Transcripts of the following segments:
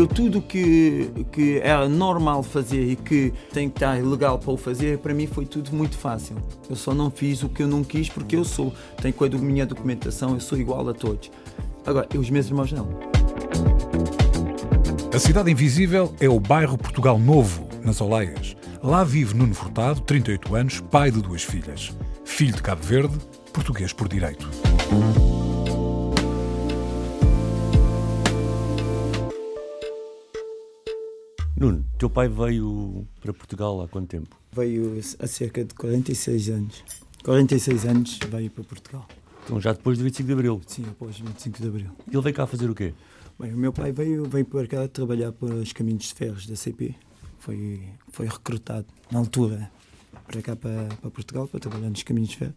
Eu tudo que, que era normal fazer e que tem que estar legal para o fazer, para mim foi tudo muito fácil. Eu só não fiz o que eu não quis porque eu sou, tenho com a minha documentação, eu sou igual a todos. Agora, os meus irmãos não. A Cidade Invisível é o bairro Portugal Novo, nas Oleias. Lá vive Nuno Furtado, 38 anos, pai de duas filhas. Filho de Cabo Verde, português por direito. Nuno, teu pai veio para Portugal há quanto tempo? Veio há cerca de 46 anos. 46 anos veio para Portugal. Então já depois do 25 de Abril? Sim, após 25 de Abril. E ele veio cá fazer o quê? Bem, o meu pai veio, veio para cá trabalhar para os caminhos de ferros da CP. Foi, foi recrutado na altura para cá para, para Portugal para trabalhar nos caminhos de ferro.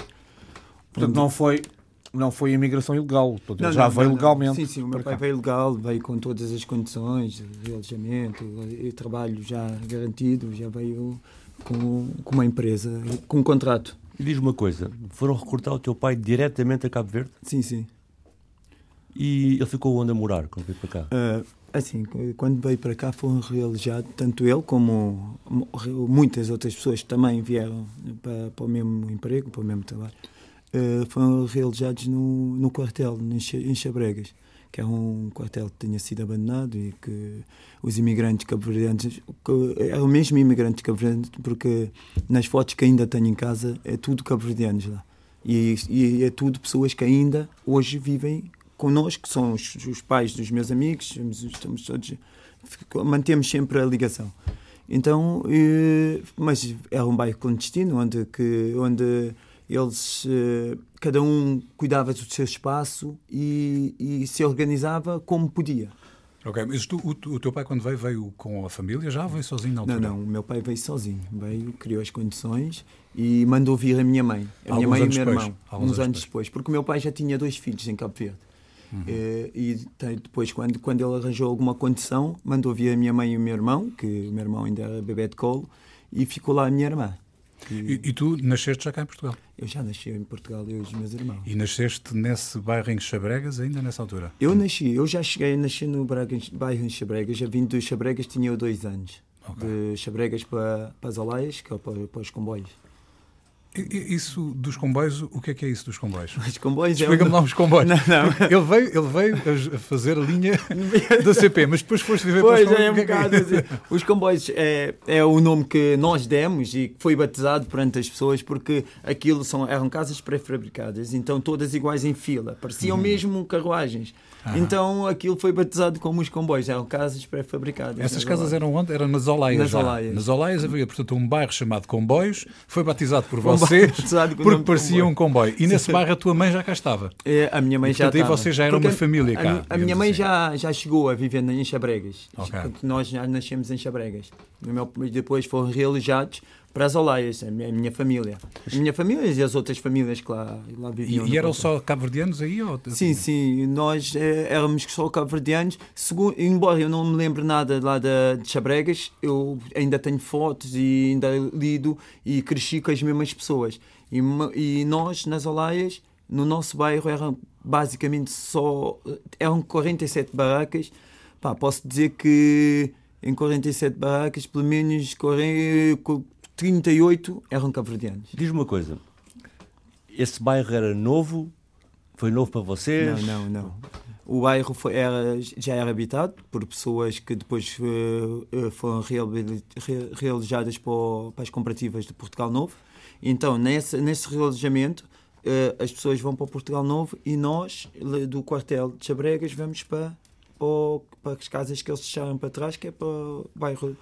Portanto, não foi, não foi imigração ilegal, portanto, Não, ele já não, veio não, legalmente. Sim, sim, o meu pai cá. veio legal, veio com todas as condições de alojamento e trabalho já garantido, já veio com, com uma empresa, com um contrato. E diz uma coisa, foram recrutar o teu pai diretamente a Cabo Verde Sim, sim. e ele ficou onde a morar quando veio para cá? Ah, assim, quando veio para cá foram realizados, tanto ele como mu- muitas outras pessoas que também vieram para, para o mesmo emprego, para o mesmo trabalho, ah, foram no, no quartel, em Chabregas, que é um quartel que tinha sido abandonado e que os imigrantes cabo-verdianos, eram mesmo imigrantes cabo-verdianos, porque nas fotos que ainda tenho em casa é tudo cabo-verdianos lá. E, e é tudo pessoas que ainda hoje vivem connosco, que são os, os pais dos meus amigos, estamos, todos, mantemos sempre a ligação. Então, eh, mas era um bairro clandestino, onde, que, onde eles, eh, cada um cuidava do seu espaço e, e se organizava como podia. Ok, mas tu, o, o teu pai quando veio, veio com a família já ou veio sozinho na altura? Não, não, o meu pai veio sozinho, veio, criou as condições e mandou vir a minha mãe, a minha Alguns mãe e o meu depois, irmão, alguns uns anos anos depois, porque o meu pai já tinha dois filhos em Cabo Verde. Eh, E tem- depois, quando, quando ele arranjou alguma condição, mandou vir a minha mãe e o meu irmão, que o meu irmão ainda era bebê de colo, e ficou lá a minha irmã. E, e tu nasceste já cá em Portugal? Eu já nasci em Portugal, eu e os meus irmãos. E nasceste nesse bairro em Xabregas ainda nessa altura? Eu nasci, eu já cheguei a nascer no bairro em Chabregas, já vim de Chabregas, tinha eu dois anos. Ok. De Chabregas para, para as Olaias, que é para, para os comboios. Isso dos comboios, o que é que é isso dos comboios? Os comboios é Explica-me um- lá os comboios. Não, não. Ele veio, ele veio a- fazer a linha da CP, mas depois foste viver Pois para os é, um comboios. O que é que bocado assim. Os comboios é, é o nome que nós demos e que foi batizado perante as pessoas porque aquilo são, eram casas pré-fabricadas, então todas iguais em fila, pareciam mesmo carruagens. Então aquilo foi batizado como os comboios, eram casas pré-fabricadas. Essas casas Olaias. eram onde? Eram nas Olaias. Nas já. Olaias. Nas Olaias havia, portanto, um bairro chamado Comboios, foi batizado por Comboio, vocês batizado porque parecia um comboio. E nesse bairro a tua mãe já cá estava. É, a minha mãe E, já portanto, aí estava. vocês já eram Porque uma família cá, A, a minha mãe assim. já, já chegou a viver em Chabregas. Ok. Portanto, Nós já nascemos em e depois foram realizados para as Olaias, a minha, a minha família. A minha família e as outras famílias que lá, lá E, viviam. e no eram quartel. só cabo-verdianos aí? Ou... Sim, sim, nós eh, éramos só cabo-verdianos. Embora eu não me lembre nada lá da, de Chabregas, eu ainda tenho fotos e ainda lido e cresci com as mesmas pessoas. E, e nós, nas Olaias, no nosso bairro, eram basicamente só. eram 47 barracas. Pá, posso dizer que em 47 barracas, pelo menos 40, 38 eram cabo-verdianos. Diz uma coisa, esse bairro era novo, foi novo para vocês? Não, não, não. O bairro foi- era- já era habitado por pessoas que depois eh, foram realojadas para, o- para as comparativas de Portugal Novo. Então, nesse, nesse realojamento, eh, as pessoas vão para Portugal Novo e nós, do quartel de Chabregas, vamos para, para, para as casas que eles deixaram para trás, que é para o bairro,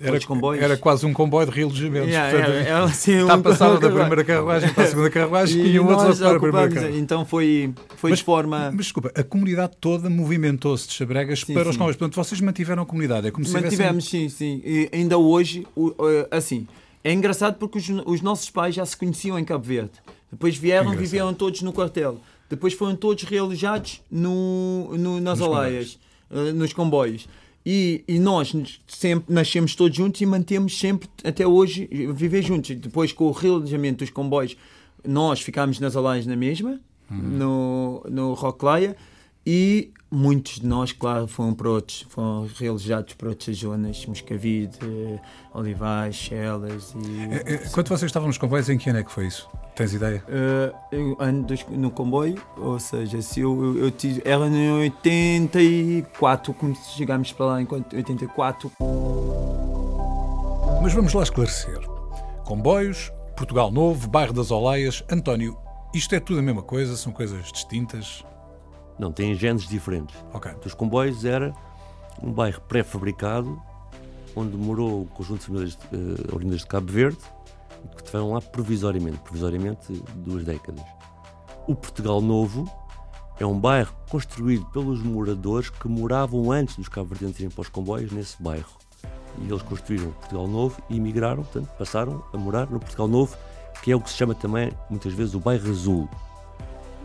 era, os comboios. Era quase um comboio de realojamentos. Yeah, Portanto, era, era assim, está um passava da primeira carruagem para a segunda carruagem e, e o outro para a primeira carruagem. Então foi, foi mas, de forma. Mas desculpa, a comunidade toda movimentou-se de Chabregas sim, para sim. os comboios. Portanto, vocês mantiveram a comunidade. É como se Mantivemos, tivessem... sim, sim. E ainda hoje, assim, é engraçado porque os, os nossos pais já se conheciam em Cabo Verde. Depois vieram, viveram todos no quartel. Depois foram todos realojados no, no, nas nos comboios. Uh, nos comboios. E, e, nós sempre nascemos todos juntos e mantemos sempre, até hoje, viver juntos. Depois, com o realojamento dos comboios, nós ficámos nas Olaias na mesma, uhum. no, no Roclaia, e muitos de nós, claro, foram para outros, foram realizados para outras zonas, Moscavide, Olivais, Chelas e... É, é, quando vocês estavam nos comboios, em que ano é que foi isso? Tens ideia? Uh, ano dos, no comboio, ou seja, se eu, eu, eu tive, era em 84, como chegámos para lá em 84. Mas vamos lá esclarecer. Comboios, Portugal Novo, Bairro das Olaias, António, isto é tudo a mesma coisa? São coisas distintas? Não, têm genes diferentes. Ok. Dos comboios era um bairro pré-fabricado, onde morou o conjunto de famílias uh, oriundas de Cabo Verde, que estiveram lá provisoriamente, provisoriamente duas décadas. O Portugal Novo é um bairro construído pelos moradores que moravam antes dos cabo-verdianos irem para os comboios nesse bairro. E eles construíram o Portugal Novo e emigraram, portanto, passaram a morar no Portugal Novo, que é o que se chama também, muitas vezes, o bairro azul.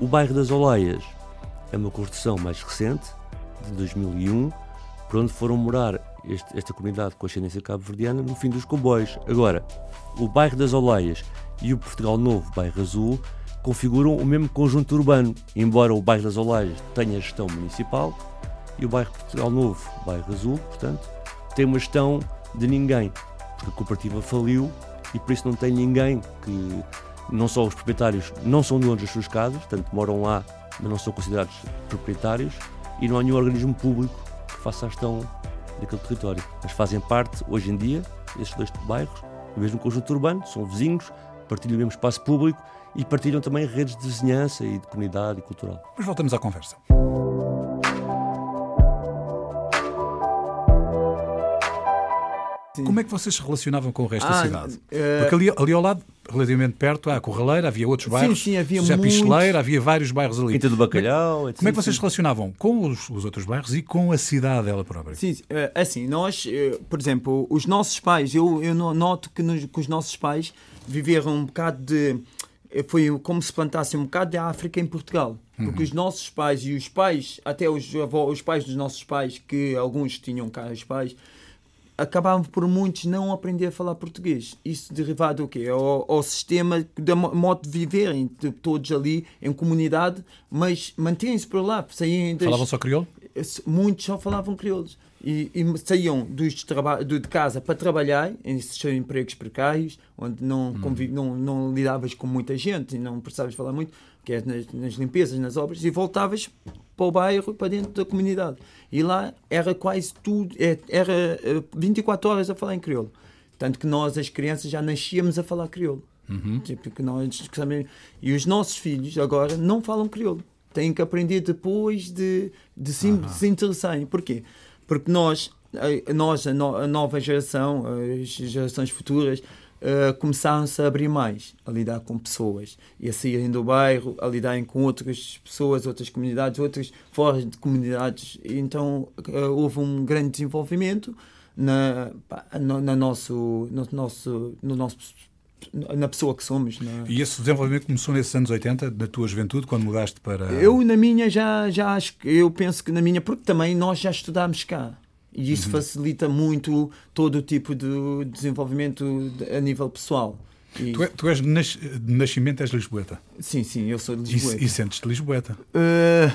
O bairro das Oleias é uma construção mais recente, de 2001, por onde foram morar este, esta comunidade com ascendência cabo-verdiana no fim dos comboios. Agora, o bairro das Oleias e o Portugal Novo, bairro Azul, configuram o mesmo conjunto urbano, embora o bairro das Oleias tenha gestão municipal e o bairro Portugal Novo, bairro Azul, portanto, tem uma gestão de ninguém, porque a cooperativa faliu e por isso não tem ninguém que não só os proprietários não são donos das suas casas, portanto moram lá mas não são considerados proprietários e não há nenhum organismo público que faça a gestão daquele território. Mas fazem parte, hoje em dia, estes dois bairros, do mesmo conjunto urbano, são vizinhos, partilham o mesmo espaço público e partilham também redes de vizinhança e de comunidade e cultural. Mas voltamos à conversa. Sim. Como é que vocês se relacionavam com o resto ah, da cidade? Uh... Porque ali, ali ao lado, relativamente perto, há a Corraleira, havia outros bairros. Sim, sim, havia José muitos... Picheleira, havia vários bairros ali. Quinta do Bacalhau, etc. Como é que vocês se relacionavam com os, os, outros bairros e com a cidade dela própria? Sim, eh, assim, nós, eh, por exemplo, os nossos pais, eu, eu noto que, nos, que os nossos pais viveram um bocado de foi como se plantasse um bocado de África em Portugal. Porque uhum. os nossos pais e os pais, até os, os pais dos nossos pais, que alguns tinham cá os pais, acabavam por muitos não aprender a falar português. Isso derivado do quê? Ao, ao sistema, do modo de viverem, de, todos ali em comunidade, mas mantêm-se por lá. Saíam das... Falavam só crioulo? Muitos só falavam crioulos. E, e saíam dos de, de casa para trabalhar, em esses empregos precários, onde não, hum. conviv, não, não lidavas com muita gente e não precisavas falar muito, que é nas, nas limpezas, nas obras, e voltavas para o bairro, para dentro da comunidade. E lá era quase tudo, é, era 24 eh, horas a falar em crioulo. Tanto que nós, as crianças, já nascíamos a falar crioulo. Uhum. Tipo, que nós, e os nossos filhos agora não falam crioulo. Têm que aprender depois de, de se, uhum. se interessarem. Porquê? Porque nós, nós a, no, a nova geração, as gerações futuras, uh, começaram-se a abrir mais, a lidar com pessoas e a saírem do bairro, a lidarem com outras pessoas, outras comunidades, outras fora de comunidades. Então uh, houve um grande desenvolvimento na, no, na nosso, no, nosso, no nosso na pessoa que somos. Na... E esse desenvolvimento começou nesses anos 80, da tua juventude, quando mudaste para. Eu, na minha, já, já acho eu penso que na minha, porque também nós já estudámos cá. E isso uhum. facilita muito todo o tipo de desenvolvimento a nível pessoal. E... Tu, é, tu, és de nascimento, és lisboeta? Sim, sim, eu sou de Lisboeta. E, e sentes-te lisboeta? Uh...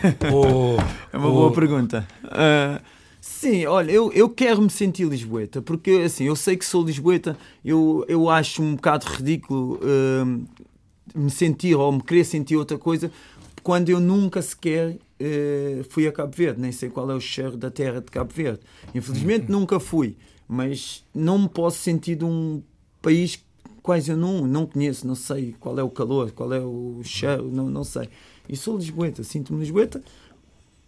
oh, é uma oh. boa pergunta. Uh... Sim, olha, eu, eu quero me sentir lisboeta, porque assim, eu sei que sou lisboeta, eu, eu acho um bocado ridículo uh, me sentir ou me querer sentir outra coisa quando eu nunca sequer uh, fui a Cabo Verde, nem sei qual é o cheiro da terra de Cabo Verde. Infelizmente uhum. nunca fui, mas não me posso sentir de um país quase eu não, não conheço, não sei qual é o calor, qual é o cheiro, não, não sei. E sou lisboeta, sinto-me lisboeta,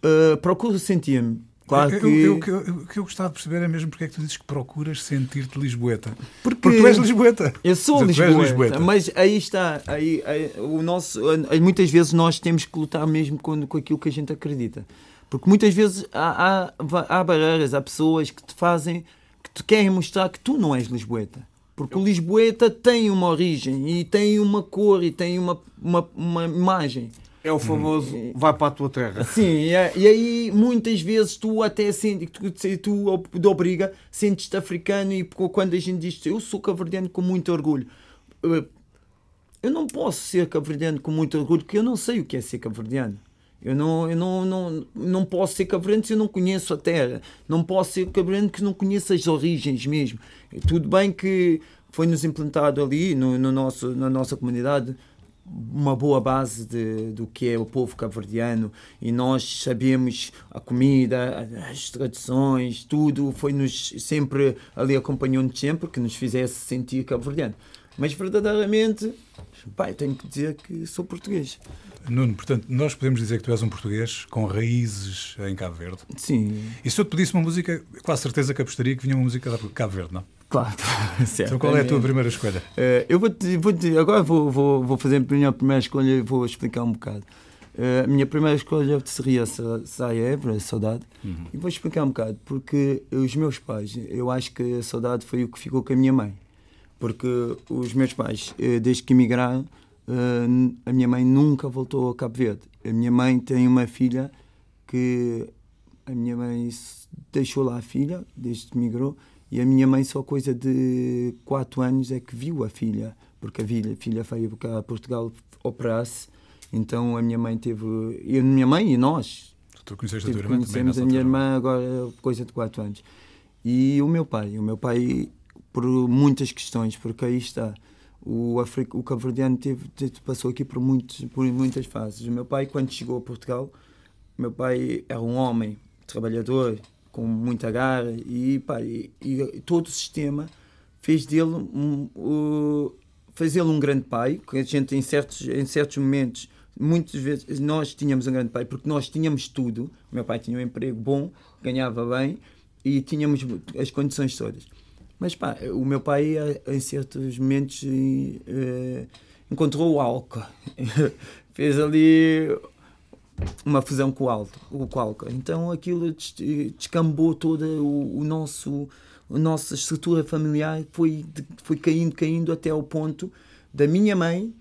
uh, procuro sentir-me Claro que... Eu, eu, eu, o que eu gostava de perceber é mesmo porque é que tu dizes que procuras sentir-te lisboeta. Porque, porque tu és lisboeta. Eu sou lisboeta, lisboeta, mas aí está. Aí, aí, o nosso, muitas vezes nós temos que lutar mesmo com, com aquilo que a gente acredita. Porque muitas vezes há, há, há barreiras, há pessoas que te fazem, que te querem mostrar que tu não és lisboeta. Porque o Lisboeta tem uma origem e tem uma cor e tem uma, uma, uma imagem. É o famoso hum. vai para a tua terra. Sim, e, aí muitas vezes tu até sentes, tu, tu de obriga, sentes-te africano e quando a gente diz eu sou caverdiano com muito orgulho. Eu não posso ser caverdiano com muito orgulho porque eu não sei o que é ser caverdiano. Eu não, eu não, não, não posso ser cabrante se eu não conheço a terra. Não posso ser cabrante se não conheço as origens mesmo. Tudo bem que foi-nos implantado ali, no, no, nosso, na nossa comunidade, uma boa base de, do que é o povo cabo-verdiano e nós sabemos a comida, as tradições, tudo foi-nos sempre ali acompanhou-nos sempre que nos fizesse sentir cabo-verdiano. Mas verdadeiramente, pai, tenho que dizer que sou português. Nuno, portanto, nós podemos dizer que tu és um português com raízes em Cabo Verde. Sim. E se eu te pedisse uma música, com a certeza que apostaria que vinha uma música de Cabo Verde, não? Claro, certo. Então qual é a tua primeira escolha? Uh, eu vou, -te, vou agora vou, vou, vou fazer a minha primeira escolha e vou explicar um bocado. Uh, a minha primeira escolha seria Saebra, Saudade, uhum. e vou explicar um bocado, porque os meus pais, eu acho que a saudade foi o que ficou com a minha mãe. Porque os meus pais, eh, desde que emigraram, uh, a minha mãe nunca voltou a Cabo Verde. A minha mãe tem uma filha que a minha mãe deixou lá a filha desde que migrou e a minha mãe só coisa de 4 anos é que viu a filha porque a filha, a filha veio cá a Portugal operar-se. Então a minha mãe teve e a minha mãe e nós. Tu conheceste a tua irmã conhecemos a minha irmã agora coisa de 4 anos. E o meu pai o meu pai por muitas questões porque aí está. O, Africa, o cabo-verdiano teve, teve, passou aqui por, muitos, por muitas fases. O meu pai, quando chegou a Portugal, meu pai era um homem trabalhador, com muita garra, e, pá, e, e todo o sistema fez dele um, um, dele um grande pai, que a gente em certos, em certos momentos, muitas vezes nós tínhamos um grande pai, porque nós tínhamos tudo. O meu pai tinha um emprego bom, ganhava bem e tínhamos as condições todas. Mas pá, o meu pai, em certos momentos, uh, encontrou o álcool. Fez ali uma fusão com o, alto, o álcool. Então aquilo descambou toda o, o nosso a nossa estrutura familiar foi, foi caindo, caindo até ao ponto da minha mãe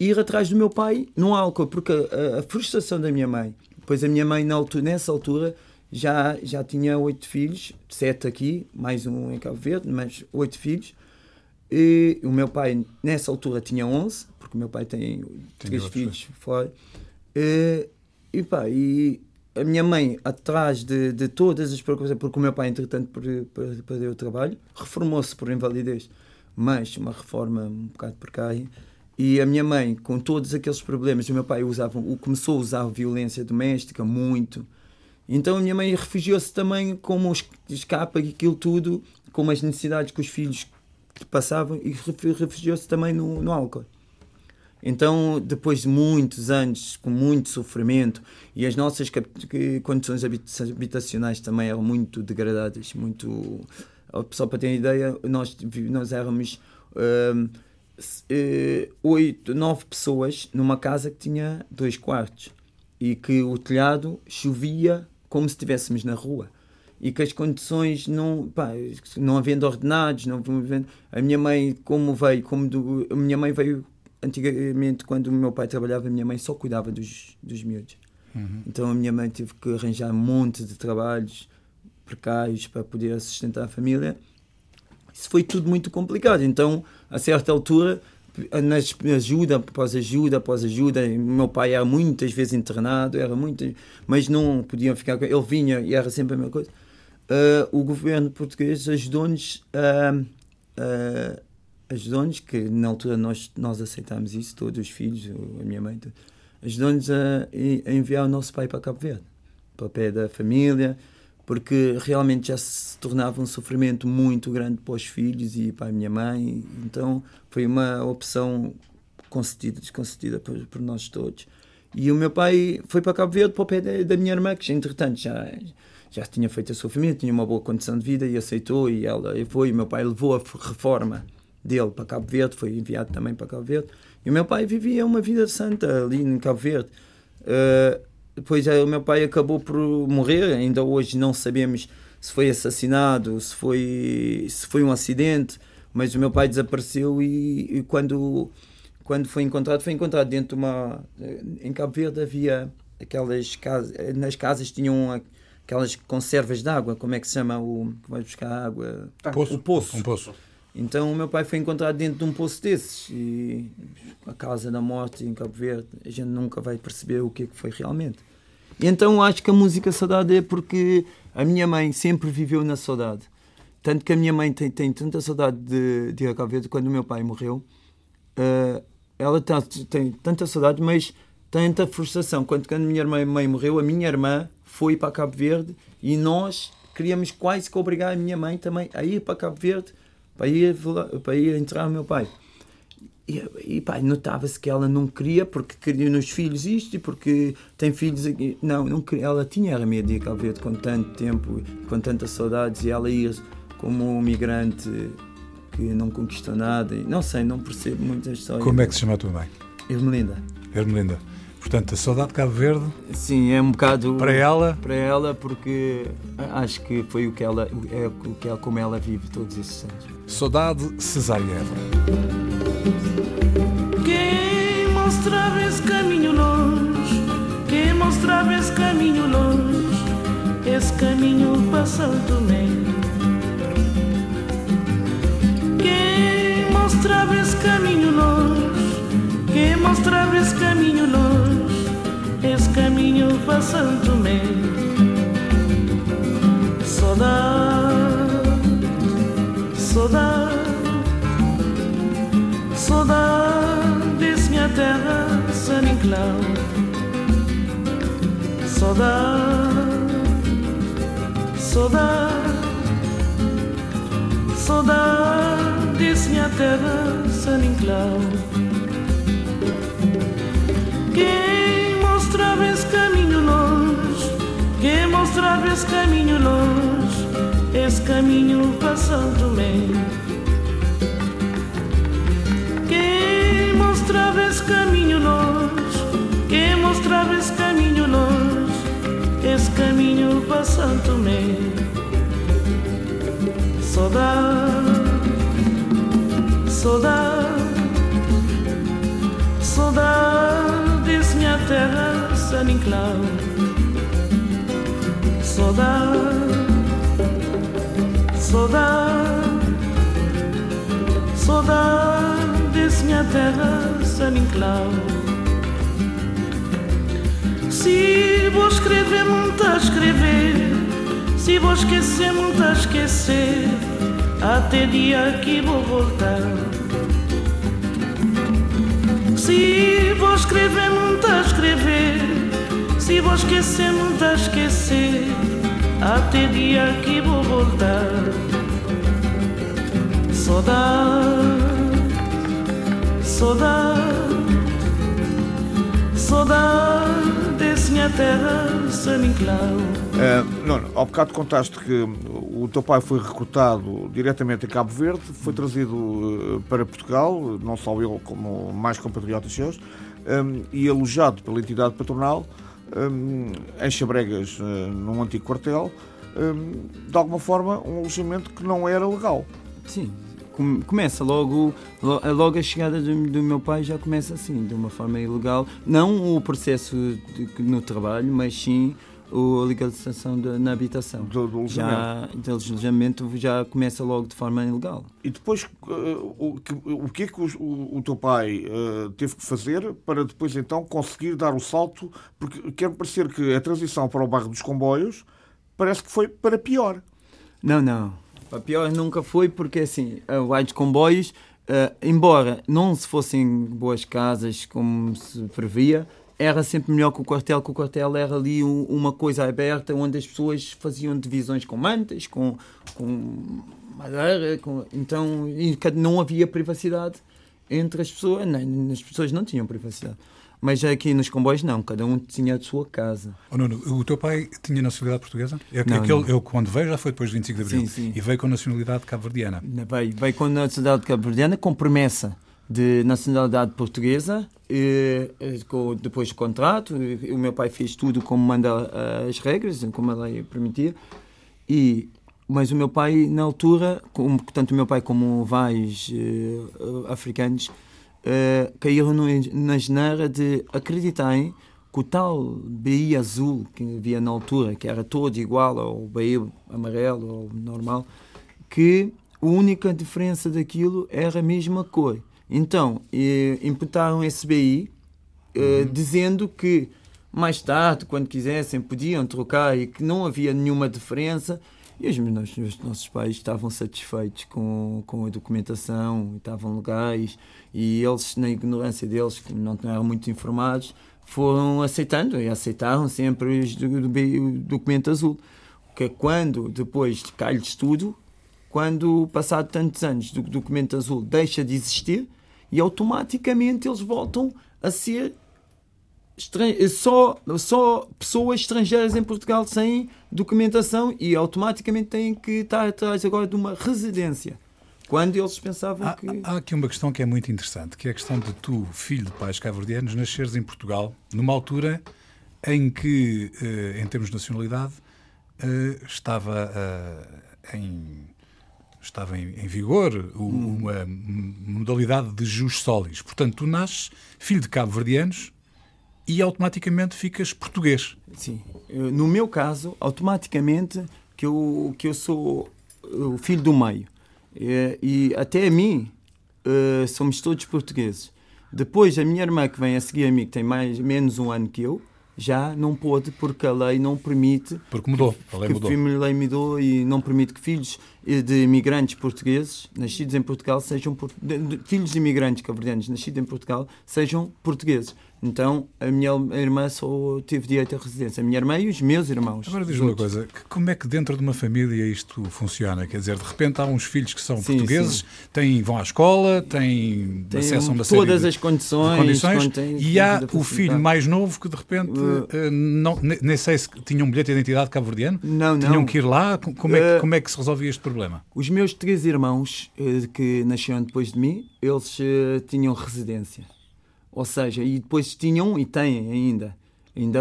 ir atrás do meu pai no álcool, porque a, a frustração da minha mãe, pois a minha mãe na altura, nessa altura já, já tinha oito filhos, sete aqui, mais um em Cabo Verde, mas oito filhos. E o meu pai, nessa altura, tinha onze, porque o meu pai tem, três filhos fora. E, e, pá, e a minha mãe, atrás de, de todas as preocupações, porque o meu pai, entretanto, perdeu o trabalho, reformou-se por invalidez, mas uma reforma um bocado precária. E a minha mãe, com todos aqueles problemas, o meu pai usava, começou a usar violência doméstica muito então a minha mãe refugiou-se também como escapa aquilo tudo, com as necessidades que os filhos passavam e refugiou-se também no, no álcool. Então, depois de muitos anos, com muito sofrimento, e as nossas condições habitacionais também eram muito degradadas, muito... Só para ter ideia, nós, nós éramos hum, eh, oito, nove pessoas numa casa que tinha dois quartos e que o telhado chovia como se estivéssemos na rua e que as condições não pá, não havendo ordenados não havendo, a minha mãe como veio como do, a minha mãe veio antigamente quando o meu pai trabalhava a minha mãe só cuidava dos dos miúdos uhum. então a minha mãe teve que arranjar um monte de trabalhos precários para poder sustentar a família isso foi tudo muito complicado então a certa altura nas ajuda após ajuda após ajuda. Meu pai era muitas vezes internado, era muito, mas não podiam ficar com ele. vinha e era sempre a mesma coisa. Uh, o governo português ajudou-nos a. Uh, ajudou-nos, que na altura nós, nós aceitámos isso, todos os filhos, a minha mãe, ajudou-nos a, a, enviar o nosso pai para Cabo Verde, para o pé da família, porque realmente já se tornava um sofrimento muito grande para os filhos e para a minha mãe. Então foi uma opção concedida, desconcedida por, por nós todos. E o meu pai foi para Cabo Verde, para o pé da, da minha irmã, que entretanto já, já tinha feito a sua família, tinha uma boa condição de vida e aceitou e ela foi. E meu pai levou a reforma dele para Cabo Verde, foi enviado também para Cabo Verde. E o meu pai vivia uma vida santa ali em Cabo Verde. Uh, depois o meu pai acabou por morrer, ainda hoje não sabemos se foi assassinado, se foi, se foi um acidente, mas o meu pai desapareceu e, e quando, quando foi encontrado, foi encontrado dentro de uma. Em Cabo Verde havia aquelas casas, nas casas tinham aquelas conservas de água, como é que se chama o que vai buscar água? Poço. O poço. Um poço. Então o meu pai foi encontrado dentro de um poço desses e a causa da morte em Cabo Verde, a gente nunca vai perceber o que, é que foi realmente. E então acho que a música saudade é porque a minha mãe sempre viveu na saudade. Tanto que a minha mãe tem, tem tanta saudade de, de Cabo Verde quando o meu pai morreu. Uh, ela tá, tem tanta saudade, mas tanta frustração. Quando, quando a minha mãe morreu, a minha irmã foi para Cabo Verde e nós queríamos quase que obrigar a minha mãe também a ir para Cabo Verde para ir, para ir entrar o meu pai. E, e pai, notava-se que ela não queria, porque queria nos filhos isto e porque tem filhos aqui. Não, não queria, ela tinha a medo de Cabo Verde com tanto tempo, com tantas saudades, e ela ia como um migrante que não conquistou nada. E, não sei, não percebo muita história. Como é que se chama a tua mãe? Ermelinda. Ermelinda. Portanto, a saudade de Cabo Verde. Sim, é um bocado. Para ela? Para ela, porque acho que foi o que ela, é o que ela, como ela vive todos esses anos. Saudade cesariana. Quem mostrava esse caminho longe, quem mostrava esse caminho longe, esse caminho passando Inclau, saudade, saudade, saudade desse minha terra San Inclau. mostrava esse caminho longe, que mostrava esse caminho longe, esse caminho passando bem. Quem mostrava esse caminho caminho passando bem. Saudade, saudade, saudade desse minha terra sunny cloud. Saudade, saudade, saudade minha terra sunny cloud. Se vou escrever, muito a escrever. Se vou esquecer, muito a esquecer. Até dia que vou voltar. Se vou escrever, muito a escrever. Se vou esquecer, muito a esquecer Até dia que vou voltar Saudade, saudade Saudade desse minha terra, San Inclau uh, não, ao bocado contaste que o teu pai foi recrutado diretamente em Cabo Verde, foi trazido uh, para Portugal, não só ele como mais compatriotas seus, um, e alojado pela entidade patronal um, em Chabregas, uh, num antigo quartel, um, de alguma forma um alojamento que não era legal. Sim, começa logo, logo a chegada do, do, meu pai já começa assim, de uma forma ilegal. Não o processo de, no trabalho, mas sim a legalização de, na habitação. Do, do alojamento. Já, do alojamento já começa logo de forma ilegal. E depois, uh, o, que, o que é que o, o, o teu pai uh, teve que fazer para depois então conseguir dar o salto? Porque quer parecer que a transição para o bairro dos comboios parece que foi para pior. Não, não. Para pior nunca foi, porque assim, o bairro dos comboios, uh, embora não se fossem boas casas como se previa, era sempre melhor que o quartel, que o quartel era ali uma coisa aberta onde as pessoas faziam divisões com mantas, com, com madeira, com, então não havia privacidade entre as pessoas, nem, as pessoas não tinham privacidade. Mas aqui nos comboios não, cada um tinha a sua casa. Oh, Nuno, o teu pai tinha nacionalidade portuguesa? É que Não, aquele, não. eu, quando veio, já foi depois do 25 de Abril. Sim, sim. E veio com nacionalidade cabo-verdiana. Veio, veio com nacionalidade cabo-verdiana com promessa de nacionalidade portuguesa, e, depois do contrato. O meu pai fez tudo como manda ah, as regras, como a lei permitia. E, mas o meu pai, na altura, como, tanto o meu pai como vários eh, africanos, eh, caíram no, na geneira de acreditarem que o tal BI azul que havia na altura, que era todo igual ao BI amarelo ou normal, que a única diferença daquilo era a mesma cor. Então, eh, imputaram esse BI eh, dizendo que mais tarde, quando quisessem, podiam trocar e que não havia nenhuma diferença. E os, meus- os nossos pais estavam satisfeitos com, com a documentação, estavam legais, e eles, na ignorância deles, que não eram muito informados, foram aceitando e aceitaram sempre os o documento azul. Que é quando depois cai-lhes tudo, quando, passado tantos anos, do documento azul deixa de existir e automaticamente eles voltam a ser só, só pessoas estrangeiras em Portugal sem documentação e automaticamente têm que estar atrás agora de uma residência. Quando eles pensavam Há, que. há aqui uma questão que é muito interessante, que é a questão de tu, filho de pais cabo-verdianos, nasceres em Portugal, numa altura em que, eh, em termos de nacionalidade, eh, estava eh, em estava em, em vigor o- uma m- modalidade de jus solis. Portanto, tu nasces filho de cabo-verdianos e automaticamente ficas português. Sim. Eu, No meu caso, automaticamente que eu, que eu sou o filho do meio. E, e até a mim, eh, somos todos portugueses. Depois, a minha irmã que vem a seguir a mim, que tem mais, menos um ano que eu, já não pôde porque a lei não permite Porque mudou, a lei que mudou. a lei mudou e não permite que filhos eh, de imigrantes portugueses nascidos em Portugal sejam por- de- de- filhos de imigrantes cabo-verdianos nascidos em Portugal sejam portugueses. Então a minha irmã só teve direito à residência. A minha irmã e os meus irmãos. Agora diz-me uma coisa, como é que dentro de uma família isto funciona? Quer dizer, de repente há uns filhos que são Sim, portugueses, têm, vão à escola, têm Tem acesso a uma série todas de, as condições, de condições contém- e há o filho mais novo que de repente Uh, eh, não, ne- nem sei se tinha um bilhete de identidade cabo-verdiano, Não, não. tinham que ir lá, Co- como é, que- Uh, como é que se resolvia este problema? Os meus três irmãos eh, que nasceram depois de mim, eles eh, tinham residência. Ou seja, e depois tinham e têm ainda. Ainda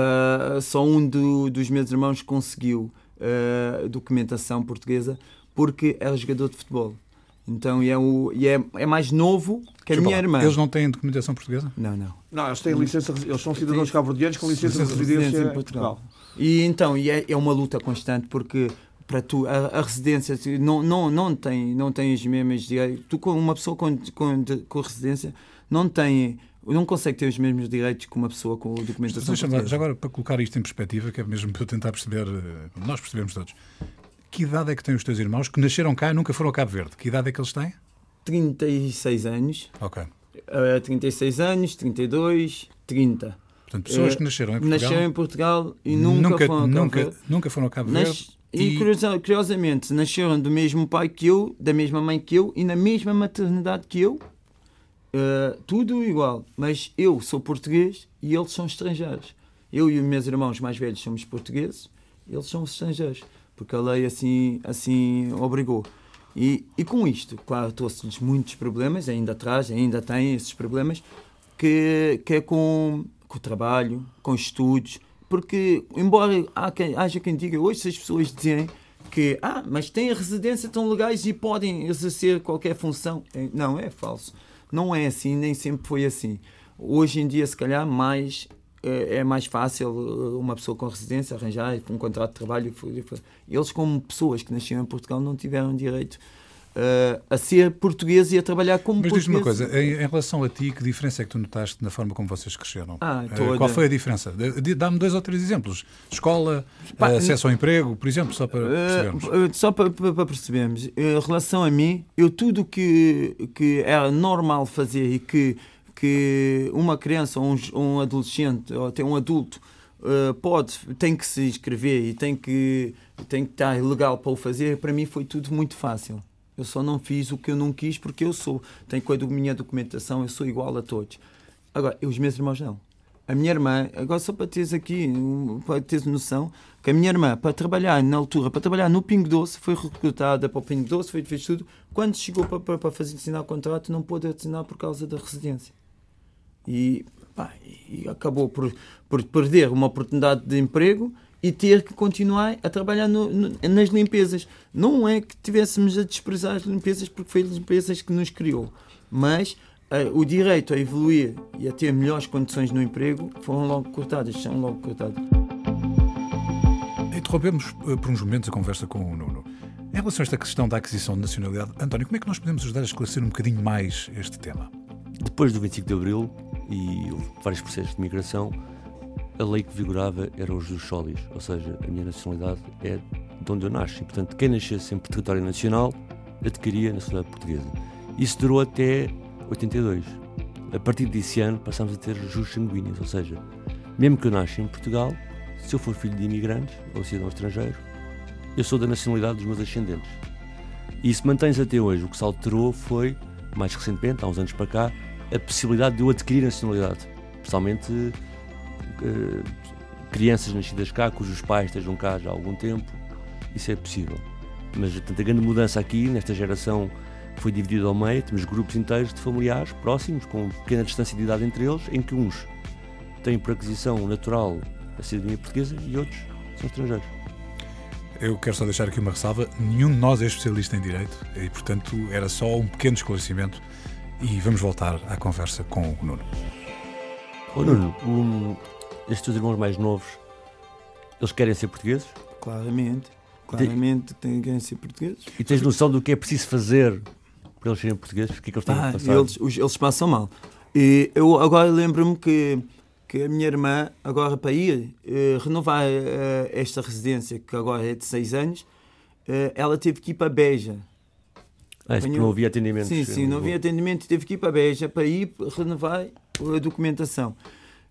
eh, só um do- dos meus irmãos conseguiu eh, documentação portuguesa porque era jogador de futebol. Então e é, o, e é, é mais novo que a Desculpa minha irmã. Eles não têm documentação portuguesa? Não, não. Não, eles têm licença, eles são cidadãos cabo-verdianos com licença de Licença de residência residência em Portugal. Portugal. E então, e é, é uma luta constante porque para tu a, a residência não, não, não tem não tem os mesmos direitos. Tu com uma pessoa com, com, com residência não tem não consegue ter os mesmos direitos que uma pessoa com documentação. Deixa-me portuguesa. já agora para colocar isto em perspectiva, que é mesmo para eu tentar perceber, eh, nós percebemos todos. Que idade é que têm os teus irmãos que nasceram cá e nunca foram a Cabo Verde? Que idade é que eles têm? 36 anos, Ok. eh, 36 anos, 32, 30. Portanto, pessoas Eh, que nasceram em Portugal Nasceram em Portugal e nunca, nunca, foram a Cabo nunca, Verde. nunca foram a Cabo Verde. Nas- e, curiosa- curiosamente, nasceram do mesmo pai que eu, da mesma mãe que eu e na mesma maternidade que eu. Uh, tudo igual, mas eu sou português e eles são estrangeiros. Eu e os meus irmãos mais velhos somos portugueses, eles são estrangeiros, porque a lei assim, assim obrigou. E, e com isto, claro, trouxe-lhes muitos problemas, ainda traz, ainda tem esses problemas, que, que é com, com o trabalho, com os estudos, porque, embora quem, haja quem diga hoje, se as pessoas dizem que, ah, mas têm a residência, estão legais e podem exercer qualquer função. É- Não, é falso. Não é assim, nem sempre foi assim. Hoje em dia, se calhar, mais é é mais fácil eh, uma pessoa com residência arranjar um contrato de trabalho. Eles, como pessoas que nasceram em Portugal, não tiveram direito eh, a ser portugueses e a trabalhar como Mas diz-me uma coisa, em, em relação a ti, que diferença é que tu notaste na forma como vocês cresceram? Ah, Eh, toda. Qual foi a diferença? Dá-me dois ou três exemplos. Escola, Pá, eh, acesso ao emprego, por exemplo, só para percebermos. só para, para- para percebermos, em relação a mim, eu tudo que, que era normal fazer e que, que uma criança ou um, um adolescente ou até um adulto pode, tem que se inscrever e tem que, tem que estar legal para o fazer, para mim foi tudo muito fácil. Eu só não fiz o que eu não quis porque eu sou, tenho com a minha documentação, eu sou igual a todos. Agora, os meus irmãos não. a minha irmã, agora só para teres aqui, para teres noção, que a minha irmã, para trabalhar na altura, para trabalhar no Pingo Doce, foi recrutada para o Pingo Doce, foi fez tudo. Quando chegou para, para, para fazer assinar o contrato, não pôde assinar por causa da residência. E, pá, e acabou por, por perder uma oportunidade de emprego e ter que continuar a trabalhar no, no, nas limpezas. Não é que tivéssemos a desprezar as limpezas, porque foi as limpezas que nos criou, mas uh, o direito a evoluir e a ter melhores condições no emprego foram logo cortadas, são logo cortadas. Interrompemos uh, por uns momentos a conversa com o Nuno. Em relação a esta questão da aquisição de nacionalidade, António, como é que nós podemos ajudar a esclarecer um bocadinho mais este tema? Depois do 25 de Abril e vários processos de migração, a lei que vigorava era os dos solis, ou seja, a minha nacionalidade é de onde eu nasci. Portanto, quem nascesse em território nacional adquiria a nacionalidade portuguesa. Isso durou até 82. A partir desse ano passámos a ter jus sanguíneos, ou seja, mesmo que eu nasça em Portugal, se eu for filho de imigrantes ou cidadão estrangeiro, eu sou da nacionalidade dos meus ascendentes. E isso mantém-se até hoje. O que se alterou foi, mais recentemente, há uns anos para cá, a possibilidade de eu adquirir nacionalidade. Especialmente crianças nascidas cá, cujos pais estejam cá já há algum tempo. Isso é possível. Mas portanto, a grande mudança aqui, nesta geração foi dividida ao meio, temos grupos inteiros de familiares próximos, com pequena distância de idade entre eles, em que uns têm por aquisição natural a cidadania portuguesa e outros são estrangeiros. Eu quero só deixar aqui uma ressalva: nenhum de nós é especialista em direito e, portanto, era só um pequeno esclarecimento. E vamos voltar à conversa com o Nuno. Ô Nuno, um, estes teus irmãos mais novos, eles querem ser portugueses? Claramente. Claramente têm querem ser portugueses. E tens noção do que é preciso fazer para eles serem portugueses? O que é que eles têm ah, que passar? Eles, eles passam mal. E eu agora lembro-me que, que a minha irmã, agora para ir eh, renovar eh, esta residência, que agora é de 6 anos, eh, ela teve que ir para Beja. Ah, isso não havia atendimento. Sim, sim, não havia atendimento e teve que ir para Beja para ir renovar a documentação.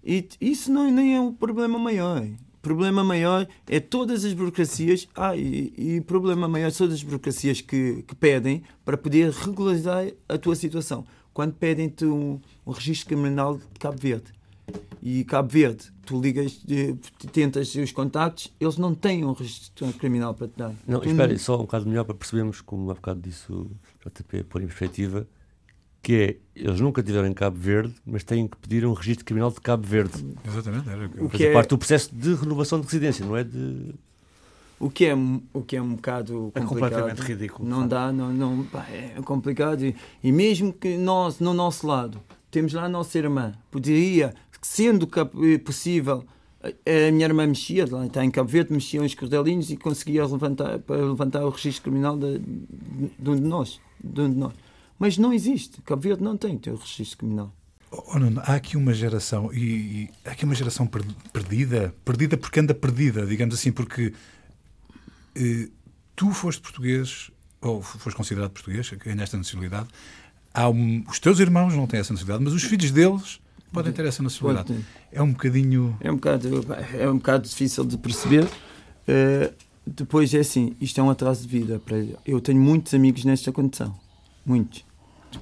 E isso não, nem é o problema maior. O problema maior é todas as burocracias. Ah, e, e problema maior todas as burocracias que, que pedem para poder regularizar a tua situação. Quando pedem-te um, um registro criminal de Cabo Verde e Cabo Verde, tu ligas, tentas os contactos, eles não têm um registro criminal para te dar. Não, espere, só um bocado melhor para percebermos, como há bocado disse o JP, pôr em perspectiva, que é, eles nunca tiveram em Cabo Verde, mas têm que pedir um registro criminal de Cabo Verde. Exatamente. Era o que é parte do processo de renovação de residência, não é de... O que é, o que é um bocado complicado. É completamente ridículo. Não dá, não, não, pá, é complicado. E, e mesmo que nós, no nosso lado, temos lá a nossa irmã, poderia sendo possível, a minha irmã mexia, lá está em Cabo Verde, mexia uns cordelinhos e conseguia levantar, para levantar o registro criminal de, de, um de nós, de um de nós. Mas não existe. Cabo Verde não tem o teu registro criminal. Oh, Nuno, há aqui uma geração e, e, há aqui uma geração perdida, perdida porque anda perdida, digamos assim, porque eh, tu foste português ou foste considerado português, ganhaste a nacionalidade. Há um, os teus irmãos não têm essa nacionalidade, mas os filhos deles podem ter essa nacionalidade. É um bocadinho. É um bocado, é um bocado difícil de perceber. Uh, depois é assim, isto é um atraso de vida. Para eu tenho muitos amigos nesta condição. Muitos.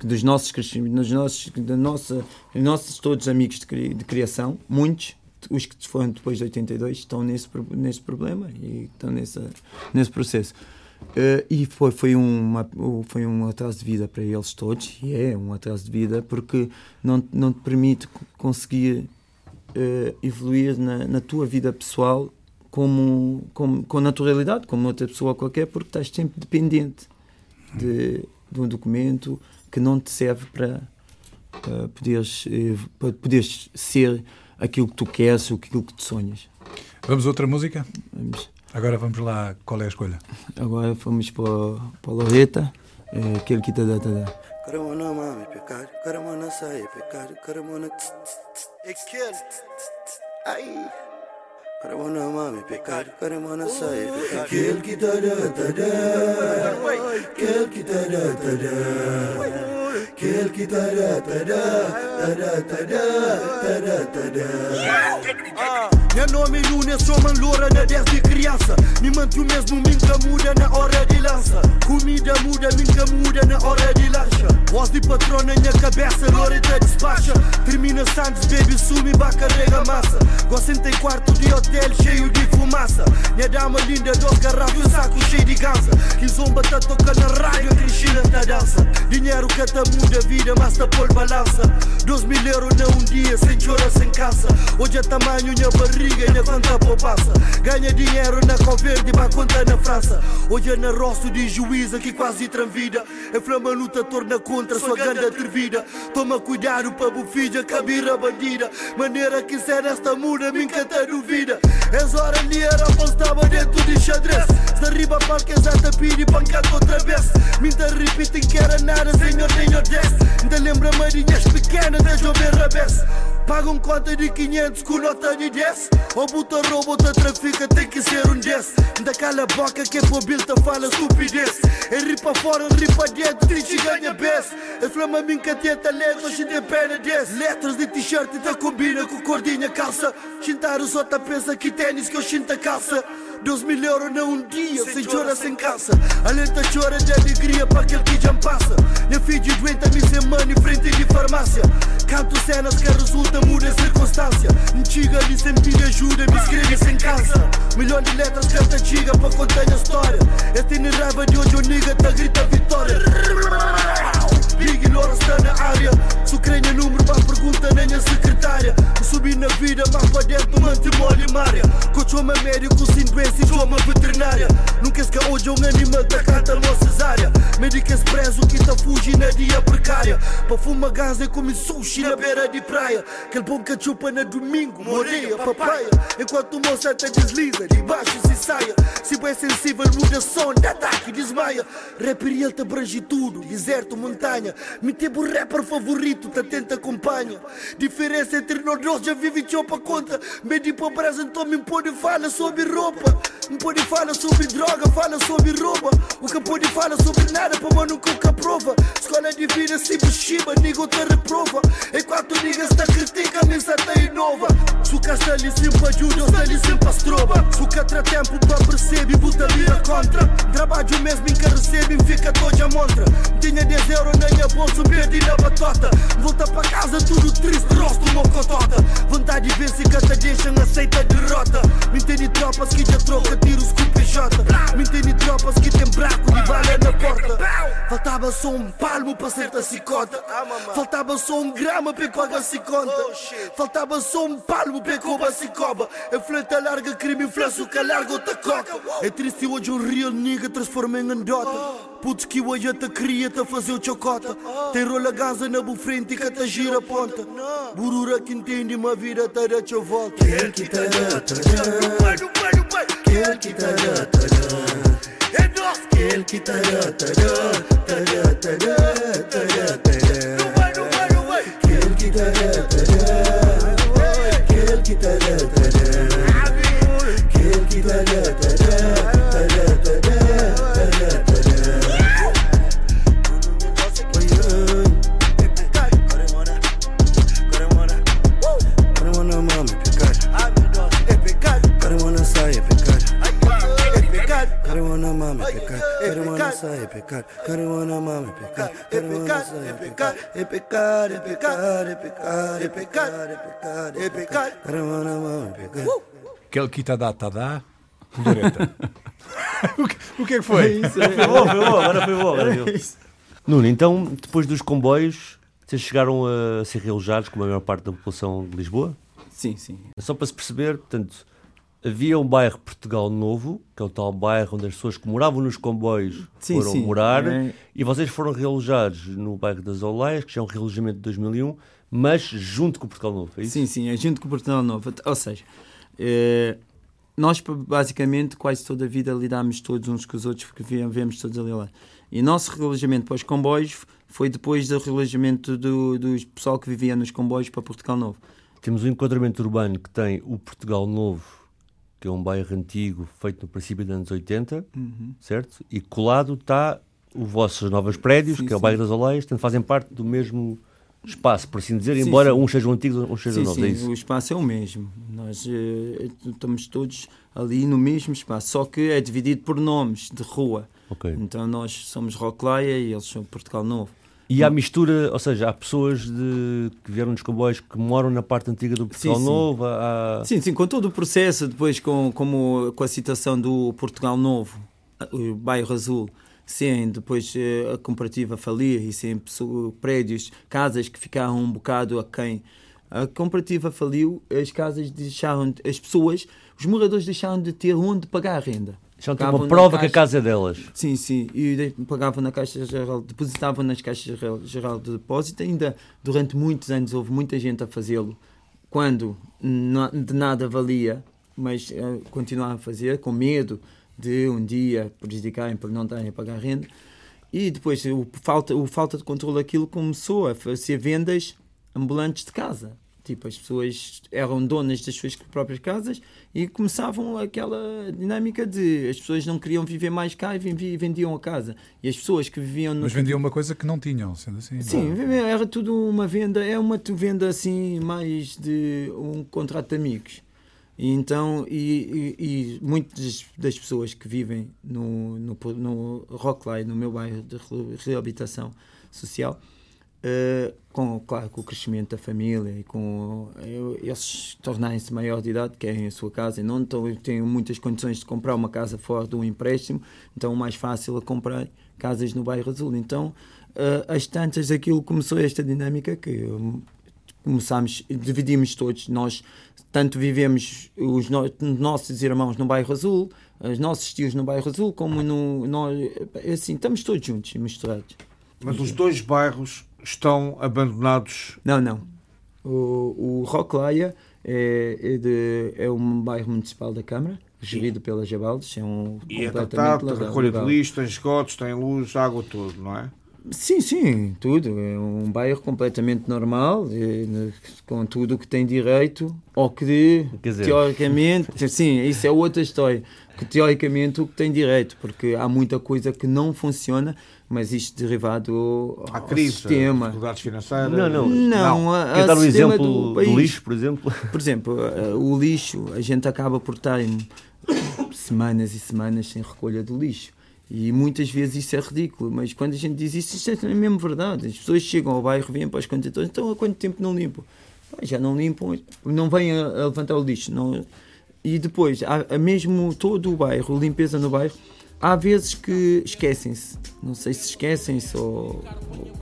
Dos nossos dos nossos, da nossa, nossos todos amigos de, de criação, muitos, os que foram depois de 82, estão nesse, nesse problema e estão nessa, nesse processo. Uh, e foi, foi, uma, foi um atraso de vida para eles todos, e é um atraso de vida porque não, não te permite conseguir uh, evoluir na, na tua vida pessoal como, como, com naturalidade, como outra pessoa qualquer, porque estás sempre dependente de, de um documento que não te serve para, para, poderes, eh, para poderes ser aquilo que tu queres, aquilo que tu sonhas. Vamos a outra música? Vamos. Agora vamos lá, qual é a escolha? Agora fomos para, para Loreta, é, aquele que te dá, te dá. Caramona mami pecar, caramona sai pecar, caramona aquele, ai. Caramona mami pecar, caramona sai aquele que te dá, te dá, aquele que te dá, te dá. Aquele que te dá, te dá, te dá, te dá, te dá, te dá. Meu nome é Nunes, sou man loura na desde criança. Me manto mesmo, minha muda na hora de lança. Comida muda, minha muda na hora de lancha. Voz de patrona na minha cabeça, loura te despacha. Termina Santos, baby, sumi, carrega massa. Gosto em quarto de hotel cheio de fumaça. Minha dama linda, dois garrafas, saco cheio de gansa Que zomba tá toca na rádio, Cristina tá dança. Dinheiro que tá muda vida, mas tá por balança. Dois mil euros não um dia, sem chora, sem caça Hoje é tamanho minha barriga e na poupança Ganha dinheiro na Coverde, vai conta na França. Hoje é na roço de juíza que quase tranvida É flama luta, torna contra sua ganda atrevida. Toma cuidado para bufija, cabira bandida. Maneira que ser esta muda, me encanta duvida. És hora de era apostava dentro de xadrez. Para que exata pide pancada outra vez. Me repetem que era nada, senhor, senhor 10 Ainda lembra marinhas pequenas, deixa eu ver a Pagam conta de 500 com nota de 10 Ou buta roubo, outra trafica, tem que ser um 10 Daquela boca que é pobilta fala estupidez. É ripa fora, ripa dentro, te ganha bes É flama minha tenta letra, tem pena 10 Letras de t-shirt e tá combina com cordinha calça. Chintar os outra pensa que tênis que eu chinta calça Dois mil euros não um dia, sem chora, sem caça Alenta chora de alegria para aquele que já passa. Minha filha doente, me sem money, frente de farmácia. Canto cenas que resulta, muda a circunstância. Antiga ali sem pedir ajuda, me escreve sem cansa Milhão de letras canta chiga para contar a história. Eu tenho raiva de hoje, o nigga tá grita vitória Está na área. Se crânio número para pergunta nem a secretária. Subi na vida, mas para dentro mantive molho mária Coach uma médico sem doença e uma veterinária. Nunca se hoje é um animal da canta uma cesárea? Médico expresso que tá fugindo na dia precária. Para fumar gás e comer sushi na beira de praia. Aquele bom que chupa na domingo, moreia, papaya. Enquanto o moça te desliza, debaixo se saia. Se bem sensível, muda som, de ataque, desmaia. Rapper ele te abrange tudo, deserto, montanha Me teve o rapper favorito, te tenta acompanha. Diferença entre nós dois, já vive chopa conta. Medi para brasa, então me pode falar sobre roupa. Me pode falar sobre droga, fala sobre roupa O que pode falar sobre nada, para mano nunca prova Escola de vida, sempre chiba, nigo te sempre as trova Se o que tra tempo para perceber, buta vira contra. Trabalho mesmo em que recebe, fica todo a montra Tinha 10 euros na minha bolsa, perdi na batota. Volta para casa tudo triste, rosto uma cotota. Vontade de ver se canta deixa, aceita a derrota. Me entende tropas que já troca tiros com PJ Me entende tropas que tem braco de bala na porta. Faltava só um palmo para ser cicota. Faltava só um grama para pagar se conta Faltava só um palmo para cobrar se coba É fleta larga, crime, inflação que larga outra coca É triste hoje um real nigga transforma em andota Putz que hoje te cria, te fazer o chocota. Tem rola gaza na bufrente que te gira a ponta. Burura que entende uma vida, te dá te volta Quer que te dá, te dá Quer que te dá, te dá É nós. Quer que te dá, te dá Te dá, te dá, te dá, te dá Quer que te dá, te dá Quer que te dá, Sai é pecado Caremona mama é pecado Caremona sai é pecado É pecado, é pecado, é pecado É pecado, é pecado, é pecado Caremona mama é pecado Aquele que está dá, está dá. Coloreta. o, que, o que é que foi? Foi bom, foi bom, agora foi bom. Agora. Nuno, então, depois dos comboios, vocês chegaram a ser realojados como a maior parte da população de Lisboa? Sim, sim. Só para se perceber, portanto, havia um bairro Portugal Novo, que é o tal bairro onde as pessoas que moravam nos comboios Sim, foram sim. morar, É. e vocês foram realojados no bairro das Oleias, que já é um realojamento de 2001, mas junto com o Portugal Novo, é isso? Sim, sim, é junto com o Portugal Novo. Ou seja, eh, nós basicamente quase toda a vida lidámos todos uns com os outros porque vi- vivemos todos ali lá. E o nosso relojamento para os comboios foi depois do relojamento do, do pessoal que vivia nos comboios para Portugal Novo. Temos um enquadramento urbano que tem o Portugal Novo, que é um bairro antigo, feito no princípio dos anos 80, Uhum. certo? E colado está os vossos novos prédios, Sim, que é o bairro das Oleias, portanto fazem parte do mesmo espaço, por assim dizer, Sim, embora sim. uns sejam antigos, uns sejam Sim, novos. sim, é isso? o espaço é o mesmo. Nós eh, estamos todos ali no mesmo espaço, só que é dividido por nomes de rua. Ok. Então nós somos Roclaia e eles são Portugal Novo. E há mistura, ou seja, há pessoas de, que vieram dos comboios que moram na parte antiga do Portugal sim. Novo. Há... Sim, sim, com todo o processo, depois com, como, com a citação do Portugal Novo, o bairro Azul, sem depois eh, a comparativa falir e sem prédios, casas que ficaram um bocado aquém. A comparativa faliu, as casas deixaram, de- as pessoas, os moradores deixaram de ter onde pagar a renda. Pagavam uma prova que a caixa- casa é delas. Sim, sim, e pagavam na Caixa Geral, depositavam nas Caixas Geral, de Depósito. Ainda durante muitos anos houve muita gente a fazê-lo, quando de nada valia, mas eh, continuavam a fazer, com medo de um dia prejudicarem por não estarem a pagar renda. E depois o falta, o falta de controle daquilo começou a fazer vendas ambulantes de casa. Tipo, as pessoas eram donas das suas próprias casas e começavam aquela dinâmica de as pessoas não queriam viver mais cá e vendi- vendiam a casa. E as pessoas que viviam no. Mas vendiam uma coisa que não tinham, sendo assim. Sim, era tudo uma venda, é uma venda assim mais de um contrato de amigos. E então, e, e, e muitas das pessoas que vivem no, no, no Rockley, no meu bairro de re- reabilitação social, eh, com, claro, com o crescimento da família e com eh, eles tornarem-se maior de idade, querem a sua casa e não estão, têm muitas condições de comprar uma casa fora de um empréstimo, então o mais fácil é comprar casas no bairro azul. Então, eh, às tantas, aquilo começou esta dinâmica que hum, começámos, dividimos todos, nós tanto vivemos os no- nossos irmãos no bairro azul, os nossos tios no bairro azul, como no, nós, assim, estamos todos juntos e misturados. Mas os dois bairros estão abandonados. Não, não. O, o Roclaia é, é, de, é um bairro municipal da Câmara, gerido pela Jabaldes, é um E é completamente tratado, tem recolha de lixo, tem esgotos, tem luz, água, tudo, não é? Sim, sim, tudo. É um bairro completamente normal, é, ne- com tudo o que tem direito, ou que dizer- teoricamente, sim, isso é outra história, que teoricamente o que tem direito, porque há muita coisa que não funciona, mas isto derivado Há ao crise, sistema. dificuldades financeiras. Não, não. Não, a- Quer a dar o sistema exemplo do do, lixo, por exemplo? Por exemplo, eh, o lixo, a gente acaba por estar em semanas e semanas sem recolha do lixo. E muitas vezes isso é ridículo, mas quando a gente diz isso, isto é mesmo verdade. As pessoas chegam ao bairro, vêm para os contentores, então há quanto tempo não limpam? Já não limpam, não vêm a, levantar o lixo. Não... E depois, há mesmo todo o bairro, limpeza no bairro, há vezes que esquecem-se. Não sei se esquecem-se ou,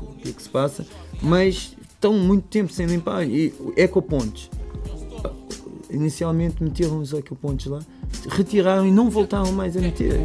ou o que é que se passa, mas estão muito tempo sem limpar. E ecopontos inicialmente meteram os ecopontos lá, retiraram e não voltaram mais a meter.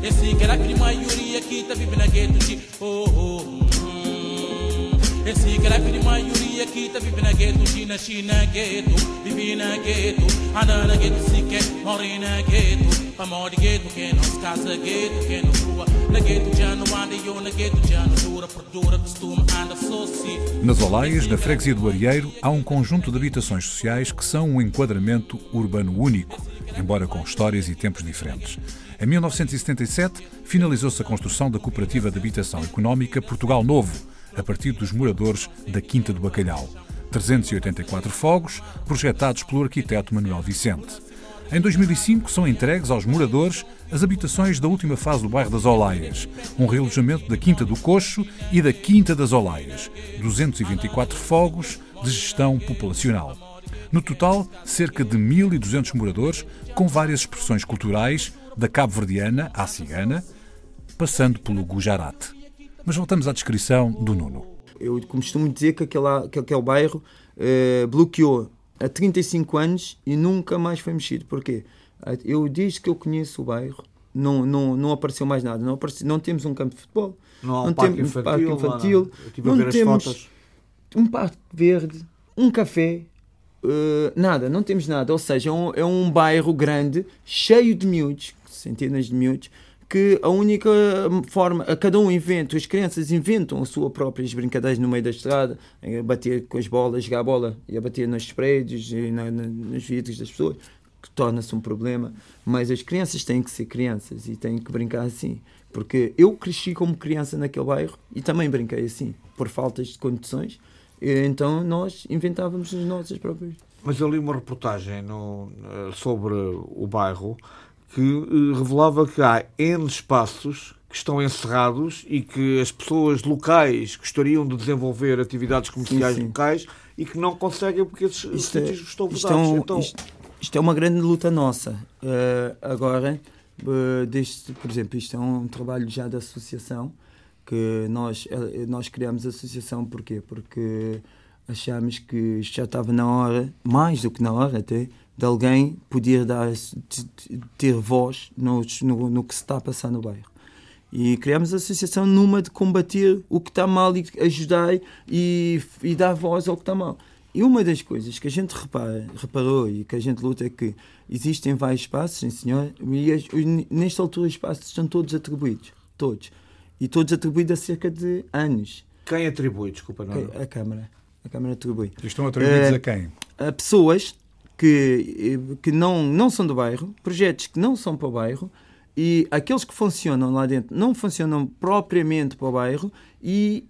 De não não se. Esse era a maioria que tá vive na gueto de oh oh. hum. Esse era a maioria que tá vive na gueto de na gueto, vivi na gueto, anda na gueto sequer, morri na gueto, amor de gueto, que é nossa casa gueto, que é nossa rua, na gueto já não anda, eu na gueto já não dura, por dura, costuma, anda só se. Nas Olaias, na freguesia do Arieiro, há um conjunto de habitações sociais que são um enquadramento urbano único, embora com histórias e tempos diferentes. Em 1977, finalizou-se a construção da Cooperativa de Habitação Económica Portugal Novo, a partir dos moradores da Quinta do Bacalhau. 384 fogos, projetados pelo arquiteto Manuel Vicente. Em 2005 são entregues aos moradores as habitações da última fase do bairro das Olaias, um realojamento da Quinta do Coxo e da Quinta das Olaias, 224 fogos de gestão populacional. No total, cerca de 1.200 moradores, com várias expressões culturais, da cabo-verdiana à cigana, passando pelo Gujarate. Mas voltamos à descrição do Nuno. Eu costumo dizer que aquele, que aquele bairro eh, bloqueou há 35 anos e nunca mais foi mexido. Porquê? Eu desde que eu conheço o bairro, não, não, não apareceu mais nada. Não, apareceu, não temos um campo de futebol, Não há um Não parque temos infantil. parque não há infantil, não ver as temos- fotos. um parque verde, um café, eh, nada, não temos nada. Ou seja, é um, é um bairro grande, cheio de miúdos, centenas de miúdos, que a única forma, a cada um inventa, as crianças inventam as suas próprias brincadeiras no meio da estrada, a bater com as bolas, jogar a bola e a bater nos prédios e na, na, nos vidros das pessoas, que torna-se um problema. Mas as crianças têm que ser crianças e têm que brincar assim. Porque eu cresci como criança naquele bairro e também brinquei assim, por faltas de condições. Então nós inventávamos as nossas próprias. Mas eu li uma reportagem no, sobre o bairro que eh, revelava que há N espaços que estão encerrados e que as pessoas locais gostariam de desenvolver atividades comerciais sim, sim. locais e que não conseguem porque esses isto é- sítios estão vedados. É um, então... isto, isto, é uma grande luta nossa. Uh, agora, uh, deste, por exemplo, isto é um trabalho já da associação que nós, nós criamos a associação porquê? Porque achámos que já estava na hora, mais do que na hora até, de alguém poder dar, ter voz no, no, no que se está a passar no bairro. E criamos a associação numa de combater o que está mal e ajudar e, e dar voz ao que está mal. E uma das coisas que a gente repara, reparou e que a gente luta é que existem vários espaços, sim senhor, e as, nesta altura os espaços estão todos atribuídos. Todos. E todos atribuídos há cerca de anos. Quem atribui, desculpa, não? A Câmara. A Câmara atribui. E estão atribuídos uh, a quem? A pessoas que, que não, não são do bairro, projetos que não são para o bairro, e aqueles que funcionam lá dentro não funcionam propriamente para o bairro e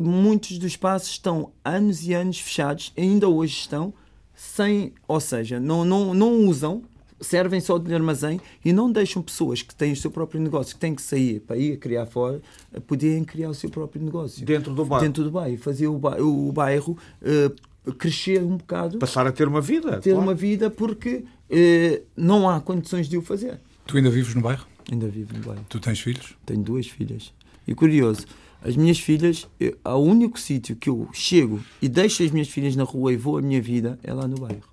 muitos dos espaços estão anos e anos fechados, ainda hoje estão, sem, ou seja, não, não, não usam, servem só de armazém e não deixam pessoas que têm o seu próprio negócio, que têm que sair para ir criar fora, poderem criar o seu próprio negócio. Dentro do bairro. Dentro do bairro. Fazer o bairro, o bairro uh, crescer um bocado. Passar a ter uma vida. Ter claro. uma vida porque eh, não há condições de o fazer. Tu ainda vives no bairro? Ainda vivo no bairro. Tu tens filhos? Tenho duas filhas. E curioso, as minhas filhas, eu, o único sítio que eu chego e deixo as minhas filhas na rua e vou a minha vida é lá no bairro.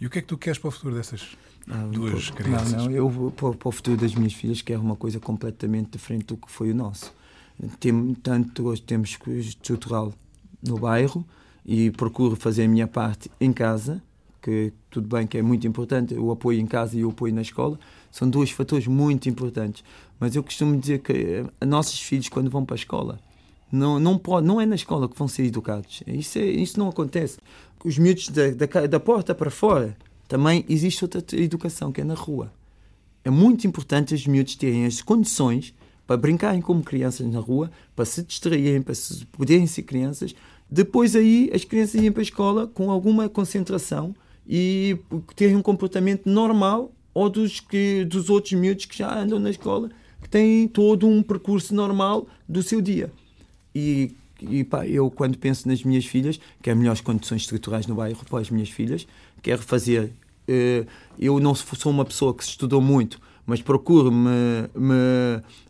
E o que é que tu queres para o futuro dessas ah, duas crianças? Não, não, eu para, para o futuro das minhas filhas quero uma coisa completamente diferente do que foi o nosso. Tem, tanto temos estrutural no bairro, e procuro fazer a minha parte em casa, que tudo bem que é muito importante, o apoio em casa e o apoio na escola, são dois fatores muito importantes. Mas eu costumo dizer que eh, nossos filhos, quando vão para a escola, não, não, pode, não é na escola que vão ser educados. Isso, é, isso não acontece. Os miúdos da, da, da porta para fora também existe outra educação, que é na rua. É muito importante os miúdos terem as condições para brincarem como crianças na rua, para se distraírem, para se poderem ser crianças, depois aí as crianças iam para a escola com alguma concentração e terem um comportamento normal ou dos, que, dos outros miúdos que já andam na escola, que têm todo um percurso normal do seu dia. E, e pá, eu, quando penso nas minhas filhas, quero melhores condições estruturais no bairro para as minhas filhas, quero fazer. Eh, eu não sou uma pessoa que estudou muito, mas procuro me, me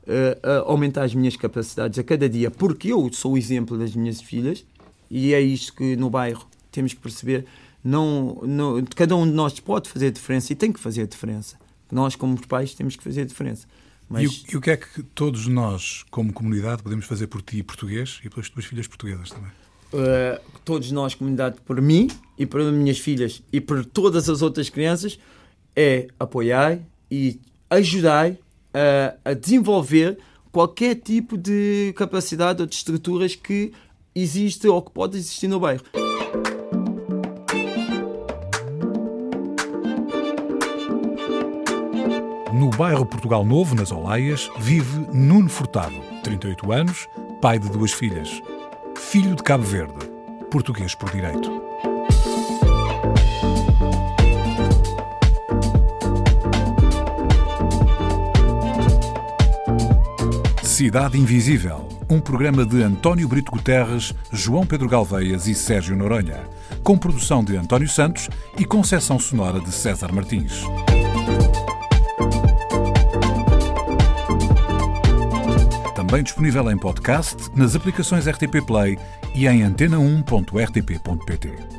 uh, aumentar as minhas capacidades a cada dia, porque eu sou o exemplo das minhas filhas e é isto que no bairro temos que perceber. Não, não, cada um de nós pode fazer diferença e tem que fazer diferença. Nós, como pais, temos que fazer diferença. Mas... E, o, e, o, que é que todos nós, como comunidade, podemos fazer por ti, português, e pelas tuas filhas portuguesas também? Uh, todos nós, comunidade, por mim e por minhas filhas e por todas as outras crianças, é apoiar e ajudar uh, a desenvolver qualquer tipo de capacidade ou de estruturas que existe ou que pode existir no bairro. No bairro Portugal Novo, nas Olaias, vive Nuno Furtado, 38 anos, pai de duas filhas. Filho de Cabo Verde, português por direito. Cidade Invisível um programa de António Brito Guterres, João Pedro Galveias e Sérgio Noronha, com produção de António Santos e concessão sonora de César Martins. Também disponível em podcast, nas aplicações RTP Play e em antena1.rtp.pt.